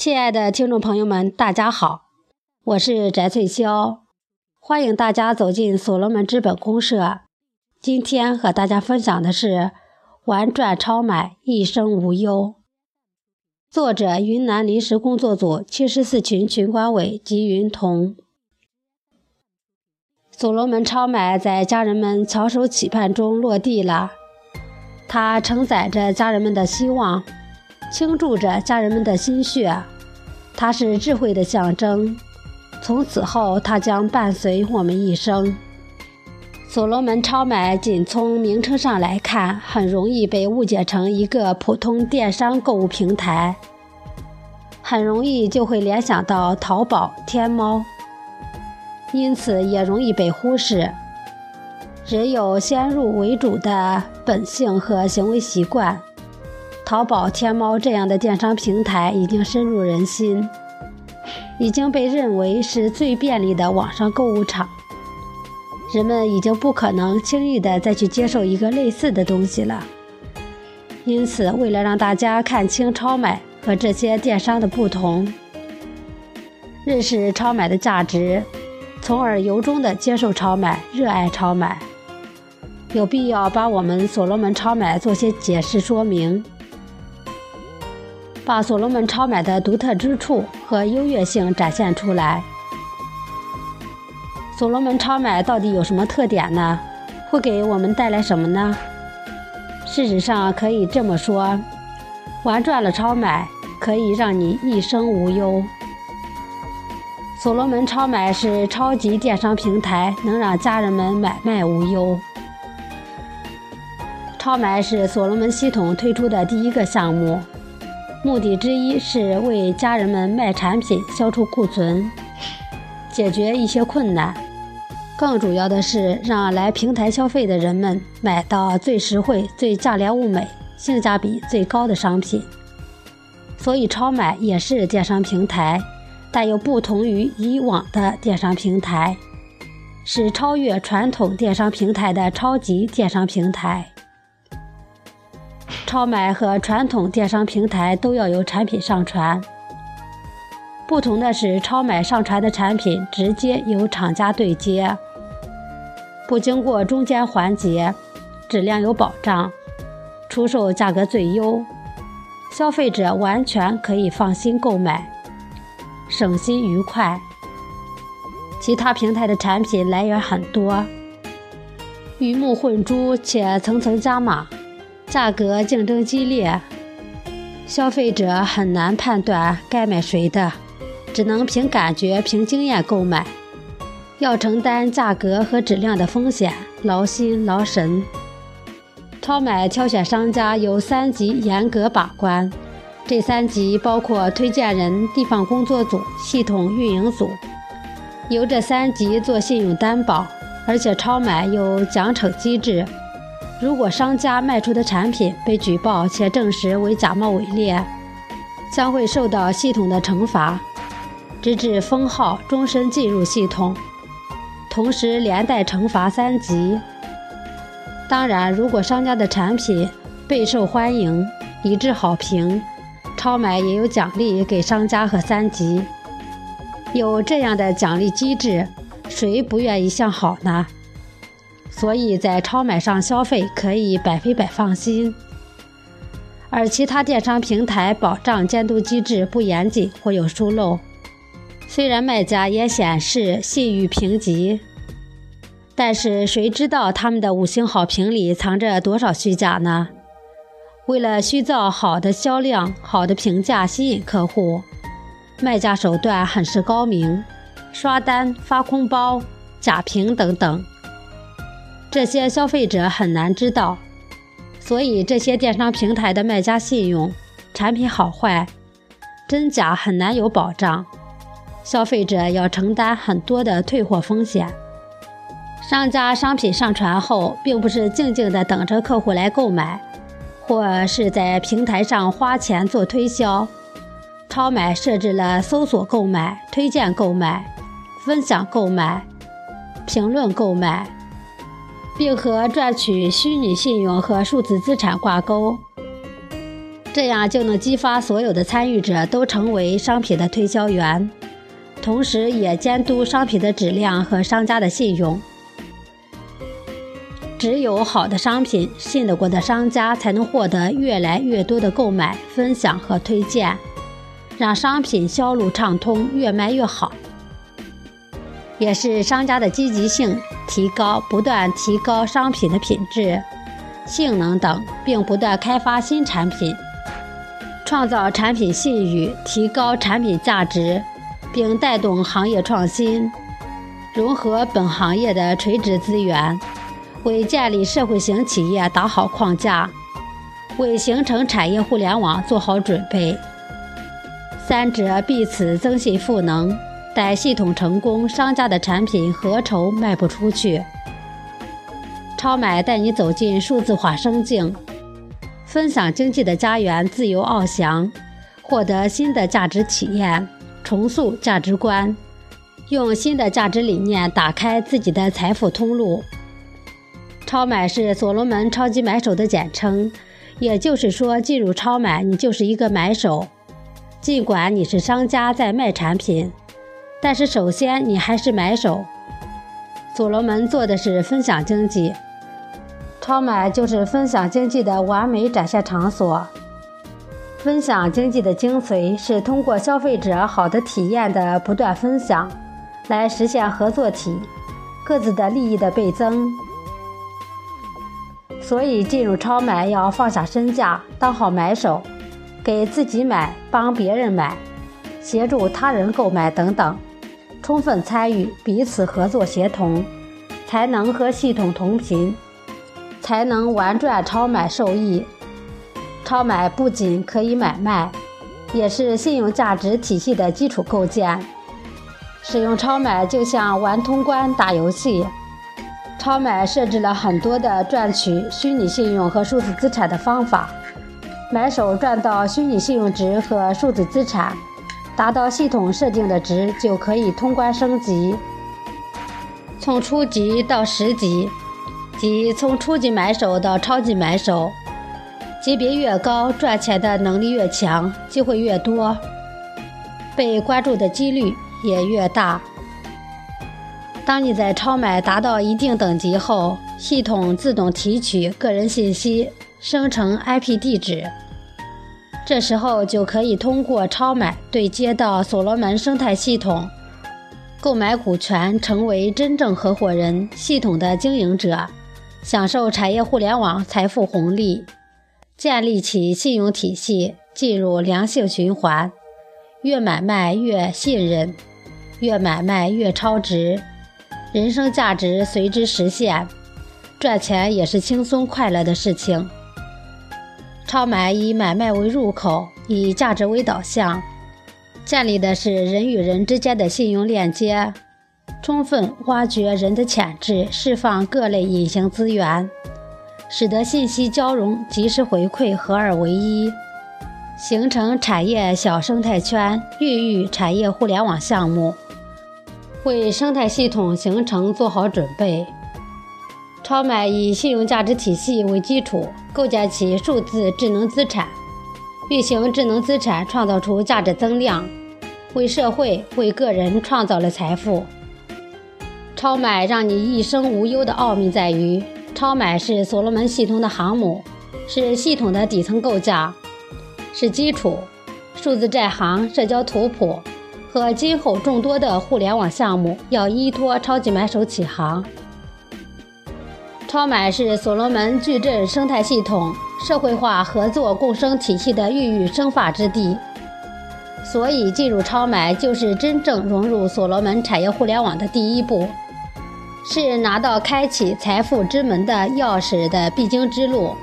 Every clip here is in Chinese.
亲爱的听众朋友们，大家好，我是翟翠霄，欢迎大家走进所罗门资本公社。今天和大家分享的是“玩转超买，一生无忧”。作者：云南临时工作组七十四群群管委吉云彤。所罗门超买在家人们翘首企盼中落地了，它承载着家人们的希望。倾注着家人们的心血，它是智慧的象征。从此后，它将伴随我们一生。所罗门超买仅从名称上来看，很容易被误解成一个普通电商购物平台，很容易就会联想到淘宝、天猫，因此也容易被忽视。人有先入为主的本性和行为习惯。淘宝、天猫这样的电商平台已经深入人心，已经被认为是最便利的网上购物场。人们已经不可能轻易的再去接受一个类似的东西了。因此，为了让大家看清超买和这些电商的不同，认识超买的价值，从而由衷的接受超买、热爱超买，有必要把我们所罗门超买做些解释说明。把所罗门超买的独特之处和优越性展现出来。所罗门超买到底有什么特点呢？会给我们带来什么呢？事实上，可以这么说：玩转了超买，可以让你一生无忧。所罗门超买是超级电商平台，能让家人们买卖无忧。超买是所罗门系统推出的第一个项目。目的之一是为家人们卖产品、消除库存、解决一些困难。更主要的是让来平台消费的人们买到最实惠、最价廉物美、性价比最高的商品。所以，超买也是电商平台，但又不同于以往的电商平台，是超越传统电商平台的超级电商平台。超买和传统电商平台都要有产品上传，不同的是，超买上传的产品直接由厂家对接，不经过中间环节，质量有保障，出售价格最优，消费者完全可以放心购买，省心愉快。其他平台的产品来源很多，鱼目混珠且层层加码。价格竞争激烈，消费者很难判断该买谁的，只能凭感觉、凭经验购买，要承担价格和质量的风险，劳心劳神。超买挑选商家有三级严格把关，这三级包括推荐人、地方工作组、系统运营组，由这三级做信用担保，而且超买有奖惩机制。如果商家卖出的产品被举报且证实为假冒伪劣，将会受到系统的惩罚，直至封号、终身进入系统，同时连带惩罚三级。当然，如果商家的产品备受欢迎，一致好评，超买也有奖励给商家和三级。有这样的奖励机制，谁不愿意向好呢？所以在超买上消费可以百分百放心，而其他电商平台保障监督机制不严谨或有疏漏。虽然卖家也显示信誉评级，但是谁知道他们的五星好评里藏着多少虚假呢？为了虚造好的销量、好的评价吸引客户，卖家手段很是高明，刷单、发空包、假评等等。这些消费者很难知道，所以这些电商平台的卖家信用、产品好坏、真假很难有保障，消费者要承担很多的退货风险。商家商品上传后，并不是静静的等着客户来购买，或是在平台上花钱做推销。超买设置了搜索购买、推荐购买、分享购买、评论购买。并和赚取虚拟信用和数字资产挂钩。这样就能激发所有的参与者都成为商品的推销员，同时也监督商品的质量和商家的信用。只有好的商品，信得过的商家才能获得越来越多的购买、分享和推荐，让商品销路畅通，越卖越好。也是商家的积极性提高，不断提高商品的品质、性能等，并不断开发新产品。创造产品信誉，提高产品价值，并带动行业创新，融合本行业的垂直资源，为建立社会型企业打好框架，为形成产业互联网做好准备。三者彼此增信赋能，待系统成功，商家的产品何愁卖不出去？超买带你走进数字化生境。分享经济的家园，自由翱翔，获得新的价值体验，重塑价值观，用新的价值理念打开自己的财富通路。超买是所罗门超级买手的简称，也就是说，进入超买，你就是一个买手。尽管你是商家在卖产品，但是首先你还是买手。所罗门做的是分享经济。超买就是分享经济的完美展现场所。分享经济的精髓是通过消费者好的体验的不断分享，来实现合作体各自的利益的倍增。所以进入超买要放下身价，当好买手，给自己买，帮别人买，协助他人购买等等，充分参与，彼此合作协同，才能和系统同频。才能玩转超买受益。超买不仅可以买卖，也是信用价值体系的基础构建。使用超买就像玩通关打游戏。超买设置了很多的赚取虚拟信用和数字资产的方法。买手赚到虚拟信用值和数字资产，达到系统设定的值，就可以通关升级，从初级到十级。即从初级买手到超级买手，级别越高，赚钱的能力越强，机会越多，被关注的几率也越大。当你在超买达到一定等级后，系统自动提取个人信息，生成 IP 地址，这时候就可以通过超买对接到所罗门生态系统，购买股权，成为真正合伙人，系统的经营者。享受产业互联网财富红利，建立起信用体系，进入良性循环，越买卖越信任，越买卖越超值，人生价值随之实现，赚钱也是轻松快乐的事情。超买以买卖为入口，以价值为导向，建立的是人与人之间的信用链接。充分挖掘人的潜质，释放各类隐形资源，使得信息交融、及时回馈合二为一，形成产业小生态圈，孕育产业互联网项目，为生态系统形成做好准备。超买以信用价值体系为基础，构建起数字智能资产，运行智能资产，创造出价值增量，为社会、为个人创造了财富。超买让你一生无忧的奥秘在于，超买是所罗门系统的航母，是系统的底层构架，是基础。数字债行、社交图谱和今后众多的互联网项目要依托超级买手起航。超买是所罗门矩阵生态系统社会化合作共生体系的孕育生发之地，所以进入超买就是真正融入所罗门产业互联网的第一步。是拿到开启财富之门的钥匙的必经之路，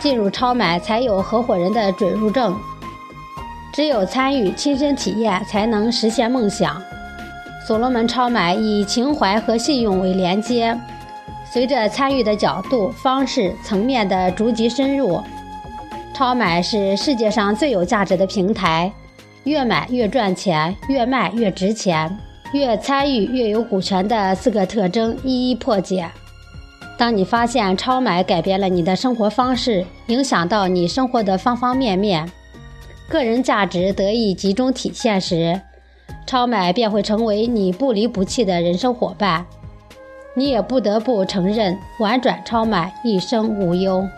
进入超买才有合伙人的准入证，只有参与亲身体验才能实现梦想。所罗门超买以情怀和信用为连接，随着参与的角度方式层面的逐级深入超买是世界上最有价值的平台。越买越赚钱越卖越值钱越参与越有股权的四个特征一一破解。当你发现超买改变了你的生活方式影响到你生活的方方面面个人价值得以集中体现时超买便会成为你不离不弃的人生伙伴。你也不得不承认婉转超满一生无忧。